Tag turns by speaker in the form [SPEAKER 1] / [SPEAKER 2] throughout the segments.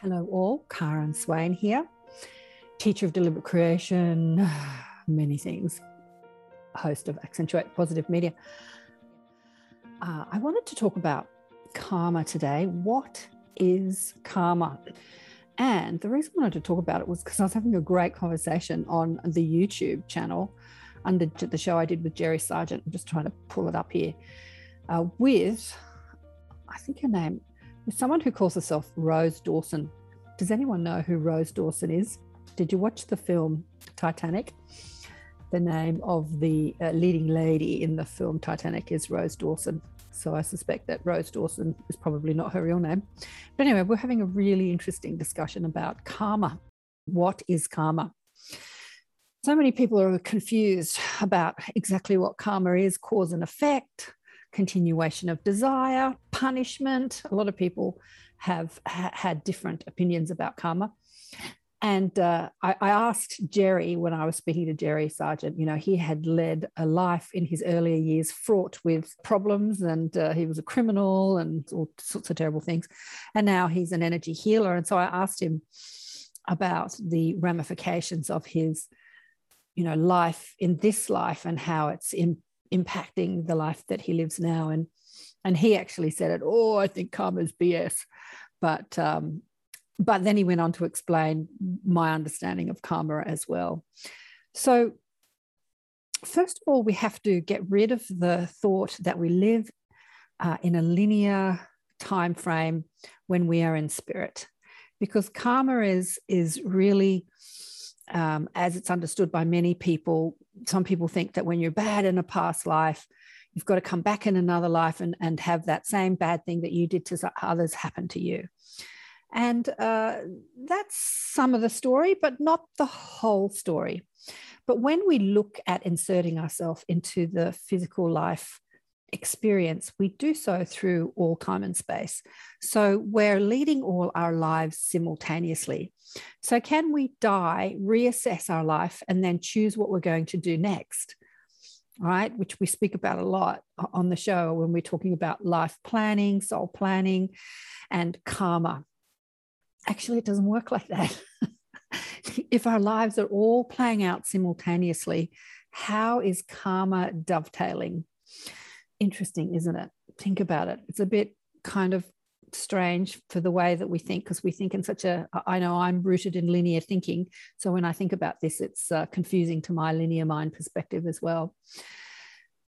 [SPEAKER 1] Hello, all. Karen Swain here, teacher of deliberate creation, many things, host of Accentuate Positive Media. Uh, I wanted to talk about karma today. What is karma? And the reason I wanted to talk about it was because I was having a great conversation on the YouTube channel under the show I did with Jerry Sargent. I'm just trying to pull it up here uh, with, I think her name someone who calls herself Rose Dawson. Does anyone know who Rose Dawson is? Did you watch the film Titanic? The name of the uh, leading lady in the film Titanic is Rose Dawson. So I suspect that Rose Dawson is probably not her real name. But anyway, we're having a really interesting discussion about karma. What is karma? So many people are confused about exactly what karma is cause and effect, continuation of desire, punishment. A lot of people have ha- had different opinions about karma. And uh, I, I, asked Jerry when I was speaking to Jerry Sargent, you know, he had led a life in his earlier years fraught with problems and uh, he was a criminal and all sorts of terrible things. And now he's an energy healer. And so I asked him about the ramifications of his, you know, life in this life and how it's in, impacting the life that he lives now. And and he actually said it. Oh, I think karma's BS, but um, but then he went on to explain my understanding of karma as well. So first of all, we have to get rid of the thought that we live uh, in a linear time frame when we are in spirit, because karma is is really um, as it's understood by many people, some people think that when you're bad in a past life, you've got to come back in another life and, and have that same bad thing that you did to others happen to you. And uh, that's some of the story, but not the whole story. But when we look at inserting ourselves into the physical life experience, we do so through all time and space. So we're leading all our lives simultaneously. So, can we die, reassess our life, and then choose what we're going to do next? Right, which we speak about a lot on the show when we're talking about life planning, soul planning, and karma. Actually, it doesn't work like that. if our lives are all playing out simultaneously, how is karma dovetailing? Interesting, isn't it? Think about it. It's a bit kind of strange for the way that we think because we think in such a i know i'm rooted in linear thinking so when i think about this it's uh, confusing to my linear mind perspective as well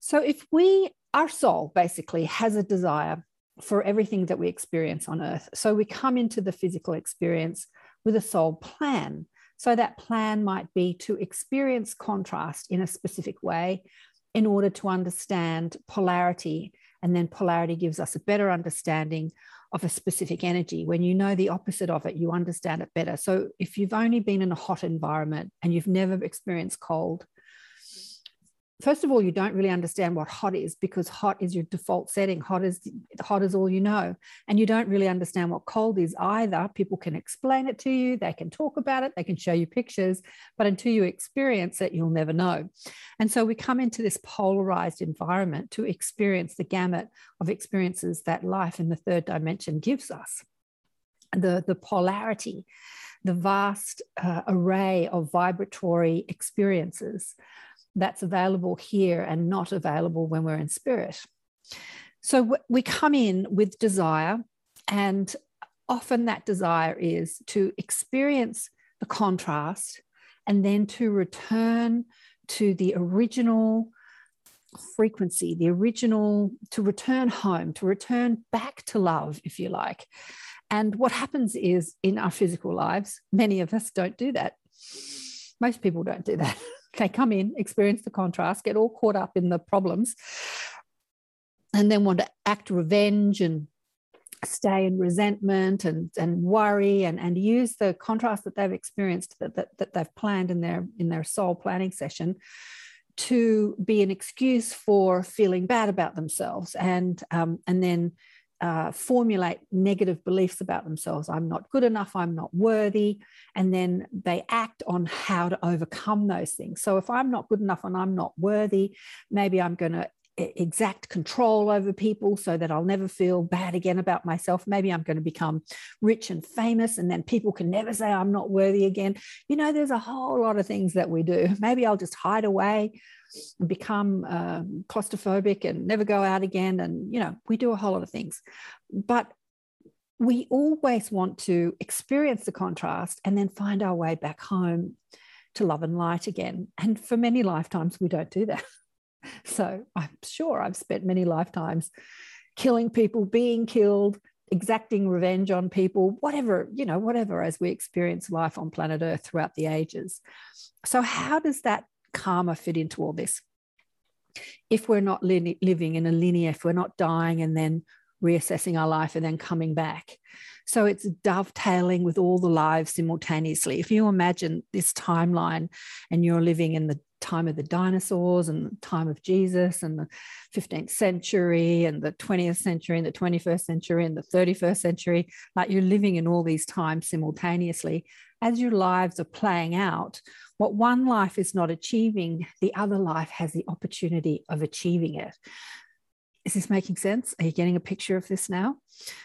[SPEAKER 1] so if we our soul basically has a desire for everything that we experience on earth so we come into the physical experience with a soul plan so that plan might be to experience contrast in a specific way in order to understand polarity and then polarity gives us a better understanding of a specific energy. When you know the opposite of it, you understand it better. So if you've only been in a hot environment and you've never experienced cold, first of all, you don't really understand what hot is because hot is your default setting. Hot is hot is all you know, and you don't really understand what cold is either. People can explain it to you, they can talk about it, they can show you pictures, but until you experience it, you'll never know. And so we come into this polarized environment to experience the gamut of experiences that life in the third dimension gives us. The, the polarity, the vast uh, array of vibratory experiences that's available here and not available when we're in spirit. So we come in with desire, and often that desire is to experience the contrast and then to return to the original frequency, the original, to return home, to return back to love, if you like. And what happens is in our physical lives, many of us don't do that. Most people don't do that. they come in, experience the contrast, get all caught up in the problems, and then want to act revenge and stay in resentment and, and worry and, and use the contrast that they've experienced that, that, that they've planned in their in their soul planning session to be an excuse for feeling bad about themselves. And um, and then uh, formulate negative beliefs about themselves. I'm not good enough. I'm not worthy. And then they act on how to overcome those things. So if I'm not good enough and I'm not worthy, maybe I'm going to exact control over people so that I'll never feel bad again about myself. Maybe I'm going to become rich and famous, and then people can never say I'm not worthy again. You know, there's a whole lot of things that we do. Maybe I'll just hide away become um, claustrophobic and never go out again. And, you know, we do a whole lot of things. But we always want to experience the contrast and then find our way back home to love and light again. And for many lifetimes, we don't do that. So I'm sure I've spent many lifetimes killing people, being killed, exacting revenge on people, whatever, you know, whatever, as we experience life on planet Earth throughout the ages. So, how does that karma fit into all this? If we're not li- living in a linear, if we're not dying and then reassessing our life and then coming back. So it's dovetailing with all the lives simultaneously. If you imagine this timeline and you're living in the time of the dinosaurs and the time of Jesus and the 15th century and the 20th century and the 21st century and the 31st century. Like you're living in all these times simultaneously. As your lives are playing out, what one life is not achieving, the other life has the opportunity of achieving it. Is this making sense? Are you getting a picture of this now?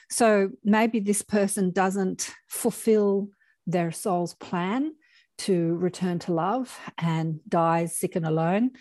[SPEAKER 1] So maybe this person doesn't fulfill their soul's plan to return to love and dies sick and alone.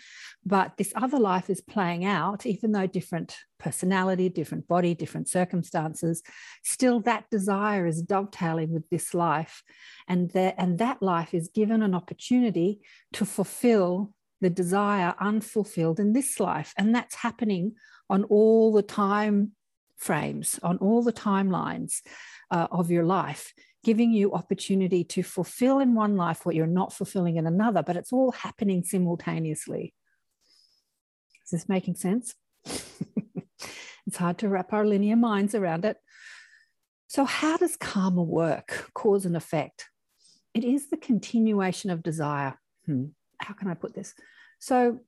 [SPEAKER 1] But this other life is playing out, even though different personality, different body, different circumstances, still that desire is dovetailing with this life. And that, and that life is given an opportunity to fulfill the desire unfulfilled in this life. And that's happening on all the time frames, on all the timelines uh, of your life giving you opportunity to fulfill in one life what you're not fulfilling in another, but it's all happening simultaneously. Is this making sense? it's hard to wrap our linear minds around it. So, how does karma work, cause and effect? It is the continuation of desire. Hmm. How can I put this? So,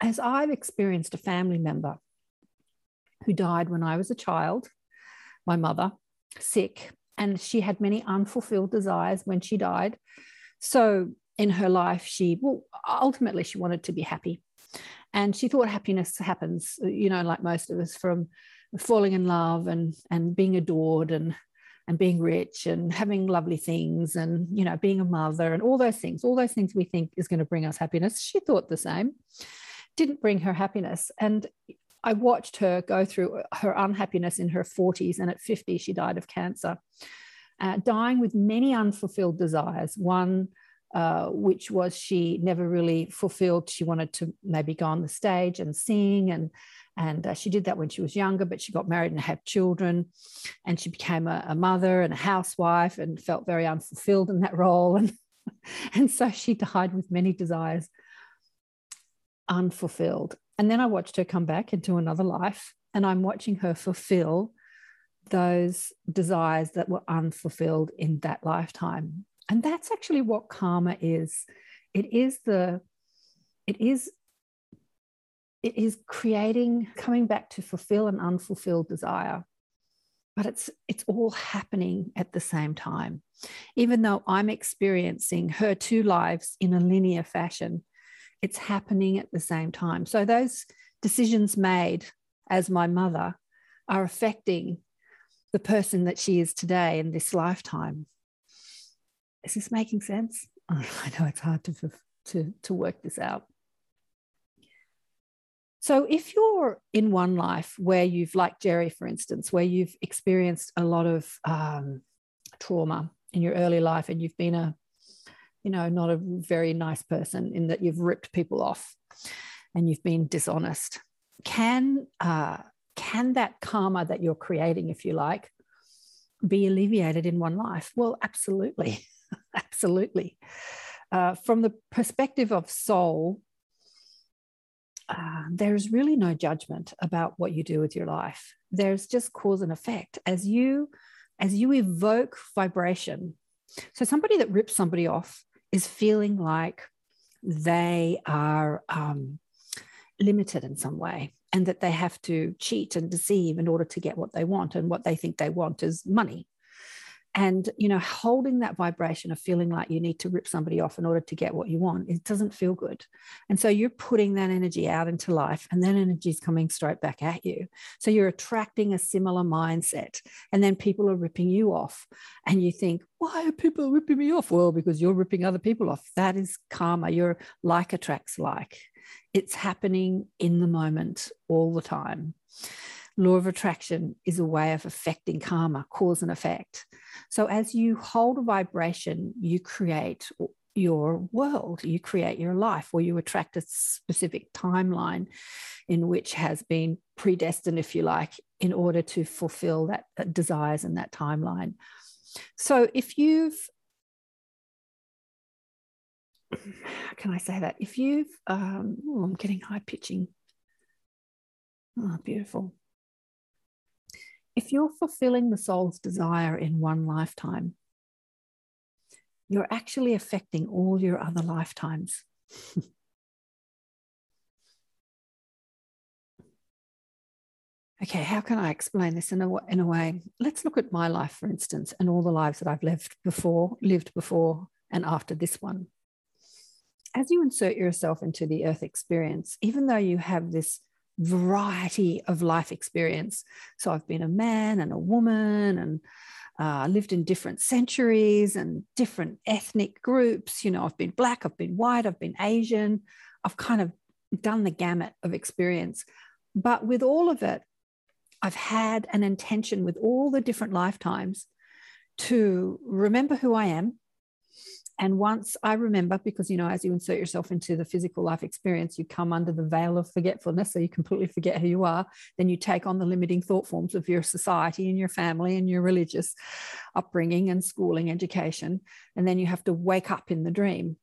[SPEAKER 1] as I've experienced a family member who died when I was a child, my mother, sick, and she had many unfulfilled desires when she died. So in her life, she, well, ultimately, she wanted to be happy. And she thought happiness happens, you know, like most of us, from falling in love and, and being adored and, and being rich and having lovely things and, you know, being a mother and all those things, all those things we think is going to bring us happiness. She thought the same, didn't bring her happiness. And I watched her go through her unhappiness in her 40s, and at 50, she died of cancer, uh, dying with many unfulfilled desires. One, uh, which was she never really fulfilled. She wanted to maybe go on the stage and sing, and and uh, she did that when she was younger. But she got married and had children, and she became a, a mother and a housewife, and felt very unfulfilled in that role. And and so she died with many desires unfulfilled. And then I watched her come back into another life, and I'm watching her fulfill those desires that were unfulfilled in that lifetime. And that's actually what karma is. It is the, it is, it is creating, coming back to fulfill an unfulfilled desire. But it's it's all happening at the same time. Even though I'm experiencing her two lives in a linear fashion, it's happening at the same time. So those decisions made as my mother are affecting the person that she is today in this lifetime. Is this making sense? I know it's hard to, to, to work this out. So, if you're in one life where you've, like Jerry, for instance, where you've experienced a lot of um, trauma in your early life and you've been a you know, not a very nice person in that you've ripped people off and you've been dishonest. Can uh, can that karma that you're creating, if you like, be alleviated in one life? Well, absolutely, absolutely. Uh, from the perspective of soul, uh, there's really no judgment about what you do with your life. There's just cause and effect. As you as you evoke vibration, so somebody that rips somebody off is feeling like they are um, limited in some way and that they have to cheat and deceive in order to get what they want. And what they think they want is money. And you know holding that vibration of feeling like you need to rip somebody off in order to get what you want it doesn't feel good. And so you're putting that energy out into life and that energy is coming straight back at you. So you're attracting a similar mindset and then people are ripping you off and you think why are people ripping me off? Well because you're ripping other people off. That is karma. Your like attracts like. It's happening in the moment all the time law of attraction is a way of affecting karma, cause and effect. So as you hold a vibration, you create your world, you create your life, or you attract a specific timeline in which has been predestined, if you like, in order to fulfill that, that desires in that timeline. So if you've how can I say that? If you've, um, oh, I'm getting high pitching. Oh, beautiful if you're fulfilling the soul's desire in one lifetime, you're actually affecting all your other lifetimes. okay, how can I explain this in a, in a way? Let's look at my life, for instance, and all the lives that I've lived before, lived before, and after this one. As you insert yourself into the earth experience, even though you have this variety of life experience. So I've been a man and a woman and uh, lived in different centuries and different ethnic groups. You know, I've been black, I've been white, I've been Asian. I've kind of done the gamut of experience. But with all of it, I've had an intention with all the different lifetimes to remember who I am, and once I remember, because you know, as you insert yourself into the physical life experience, you come under the veil of forgetfulness. So you completely forget who you are. Then you take on the limiting thought forms of your society and your family and your religious upbringing and schooling, education. And then you have to wake up in the dream.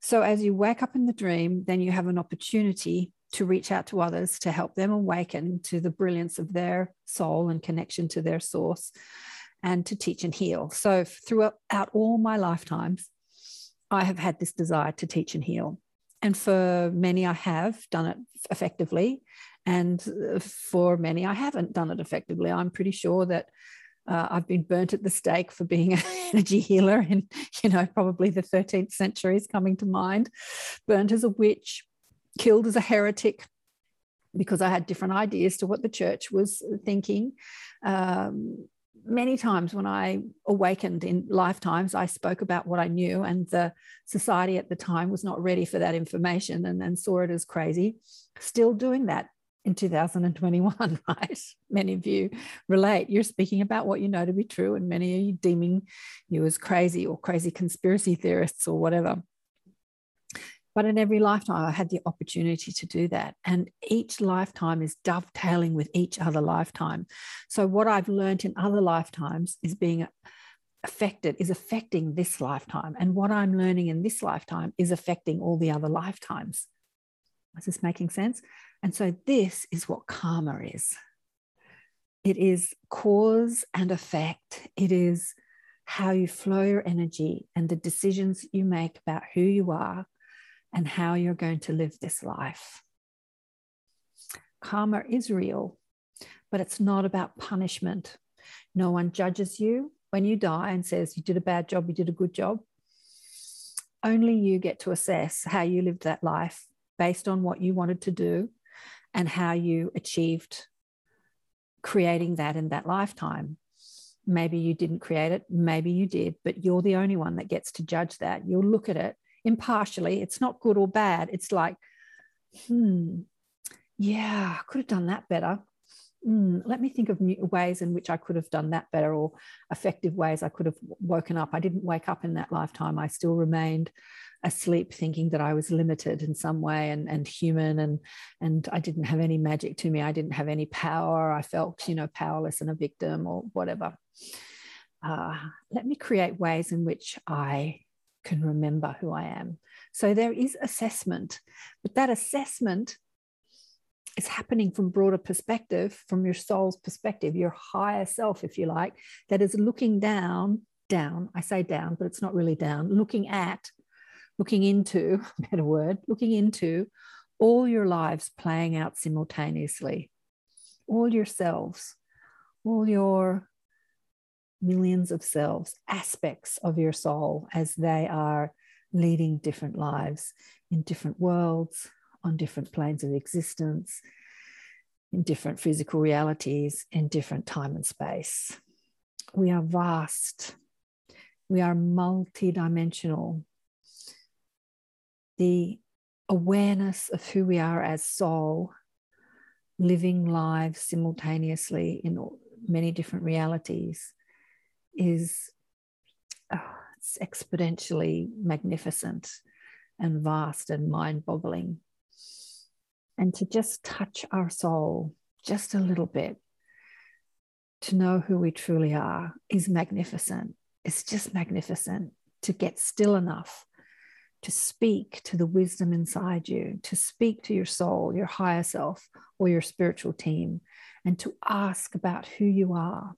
[SPEAKER 1] So as you wake up in the dream, then you have an opportunity to reach out to others to help them awaken to the brilliance of their soul and connection to their source and to teach and heal. So throughout all my lifetimes, I have had this desire to teach and heal. And for many, I have done it effectively. And for many, I haven't done it effectively. I'm pretty sure that uh, I've been burnt at the stake for being an energy healer in, you know, probably the 13th century is coming to mind. Burnt as a witch, killed as a heretic because I had different ideas to what the church was thinking. Um, many times when I awakened in lifetimes, I spoke about what I knew, and the society at the time was not ready for that information and, and saw it as crazy. Still doing that in 2021, right? Many of you relate. You're speaking about what you know to be true, and many of you deeming you as crazy or crazy conspiracy theorists or whatever. But in every lifetime, I had the opportunity to do that. And each lifetime is dovetailing with each other lifetime. So, what I've learned in other lifetimes is being affected, is affecting this lifetime. And what I'm learning in this lifetime is affecting all the other lifetimes. Is this making sense? And so, this is what karma is it is cause and effect, it is how you flow your energy and the decisions you make about who you are and how you're going to live this life. Karma is real, but it's not about punishment. No one judges you when you die and says you did a bad job, you did a good job. Only you get to assess how you lived that life based on what you wanted to do and how you achieved creating that in that lifetime. Maybe you didn't create it, maybe you did, but you're the only one that gets to judge that. You'll look at it impartially. It's not good or bad. It's like, hmm, yeah, I could have done that better. Mm, let me think of ways in which I could have done that better or effective ways I could have woken up. I didn't wake up in that lifetime. I still remained asleep thinking that I was limited in some way and, and human and and I didn't have any magic to me. I didn't have any power. I felt, you know, powerless and a victim or whatever. Uh, let me create ways in which I can remember who I am. So there is assessment, but that assessment is happening from broader perspective, from your soul's perspective, your higher self, if you like, that is looking down, down. I say down, but it's not really down, looking at, looking into, better word, looking into all your lives playing out simultaneously, all yourselves, all your millions of selves, aspects of your soul as they are leading different lives in different worlds, on different planes of existence, in different physical realities, in different time and space. We are vast. We are multidimensional. The awareness of who we are as soul, living lives simultaneously in many different realities, is oh, it's exponentially magnificent and vast and mind boggling. And to just touch our soul just a little bit, to know who we truly are, is magnificent. It's just magnificent to get still enough to speak to the wisdom inside you, to speak to your soul, your higher self, or your spiritual team, and to ask about who you are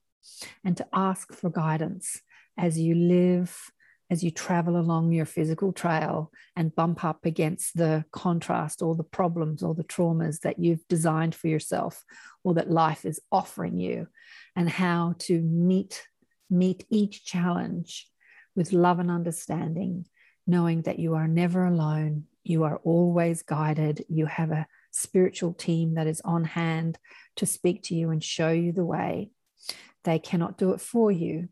[SPEAKER 1] and to ask for guidance as you live as you travel along your physical trail and bump up against the contrast or the problems or the traumas that you've designed for yourself or that life is offering you and how to meet meet each challenge with love and understanding knowing that you are never alone you are always guided you have a spiritual team that is on hand to speak to you and show you the way they cannot do it for you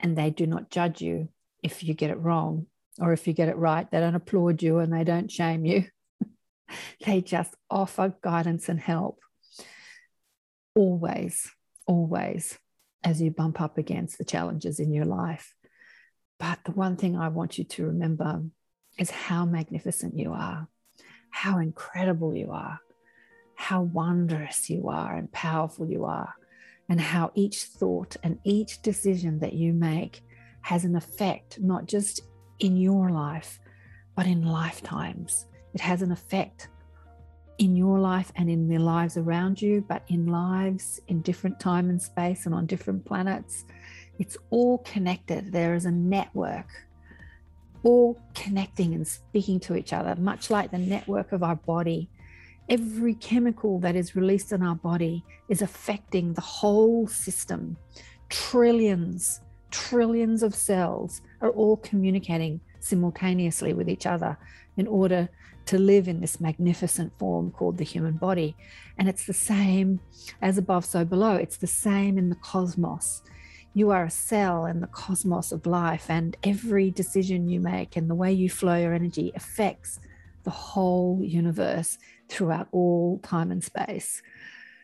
[SPEAKER 1] and they do not judge you if you get it wrong or if you get it right. They don't applaud you and they don't shame you. they just offer guidance and help. Always, always, as you bump up against the challenges in your life. But the one thing I want you to remember is how magnificent you are, how incredible you are, how wondrous you are and powerful you are, and how each thought and each decision that you make has an effect, not just in your life, but in lifetimes. It has an effect in your life and in the lives around you, but in lives in different time and space and on different planets. It's all connected. There is a network, all connecting and speaking to each other, much like the network of our body. Every chemical that is released in our body is affecting the whole system. Trillions trillions of cells are all communicating simultaneously with each other in order to live in this magnificent form called the human body. And it's the same as above, so below. It's the same in the cosmos. You are a cell in the cosmos of life, and every decision you make and the way you flow your energy affects the whole universe throughout all time and space.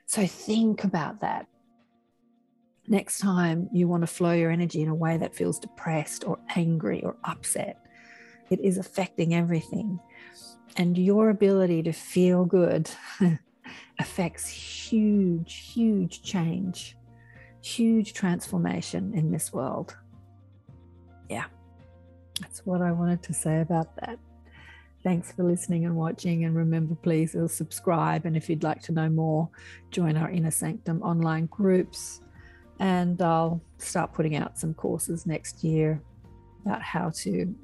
[SPEAKER 1] So think about that next time you want to flow your energy in a way that feels depressed or angry or upset, it is affecting everything. And your ability to feel good affects huge, huge change, huge transformation in this world. Yeah, that's what I wanted to say about that. Thanks for listening and watching. And remember, please subscribe. And if you'd like to know more, join our Inner Sanctum online groups and I'll start putting out some courses next year about how to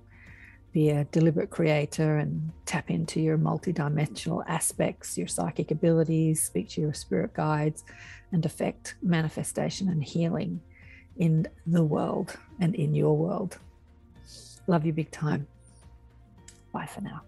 [SPEAKER 1] be a deliberate creator and tap into your multidimensional aspects, your psychic abilities, speak to your spirit guides, and affect manifestation and healing in the world and in your world. Love you big time. Bye for now.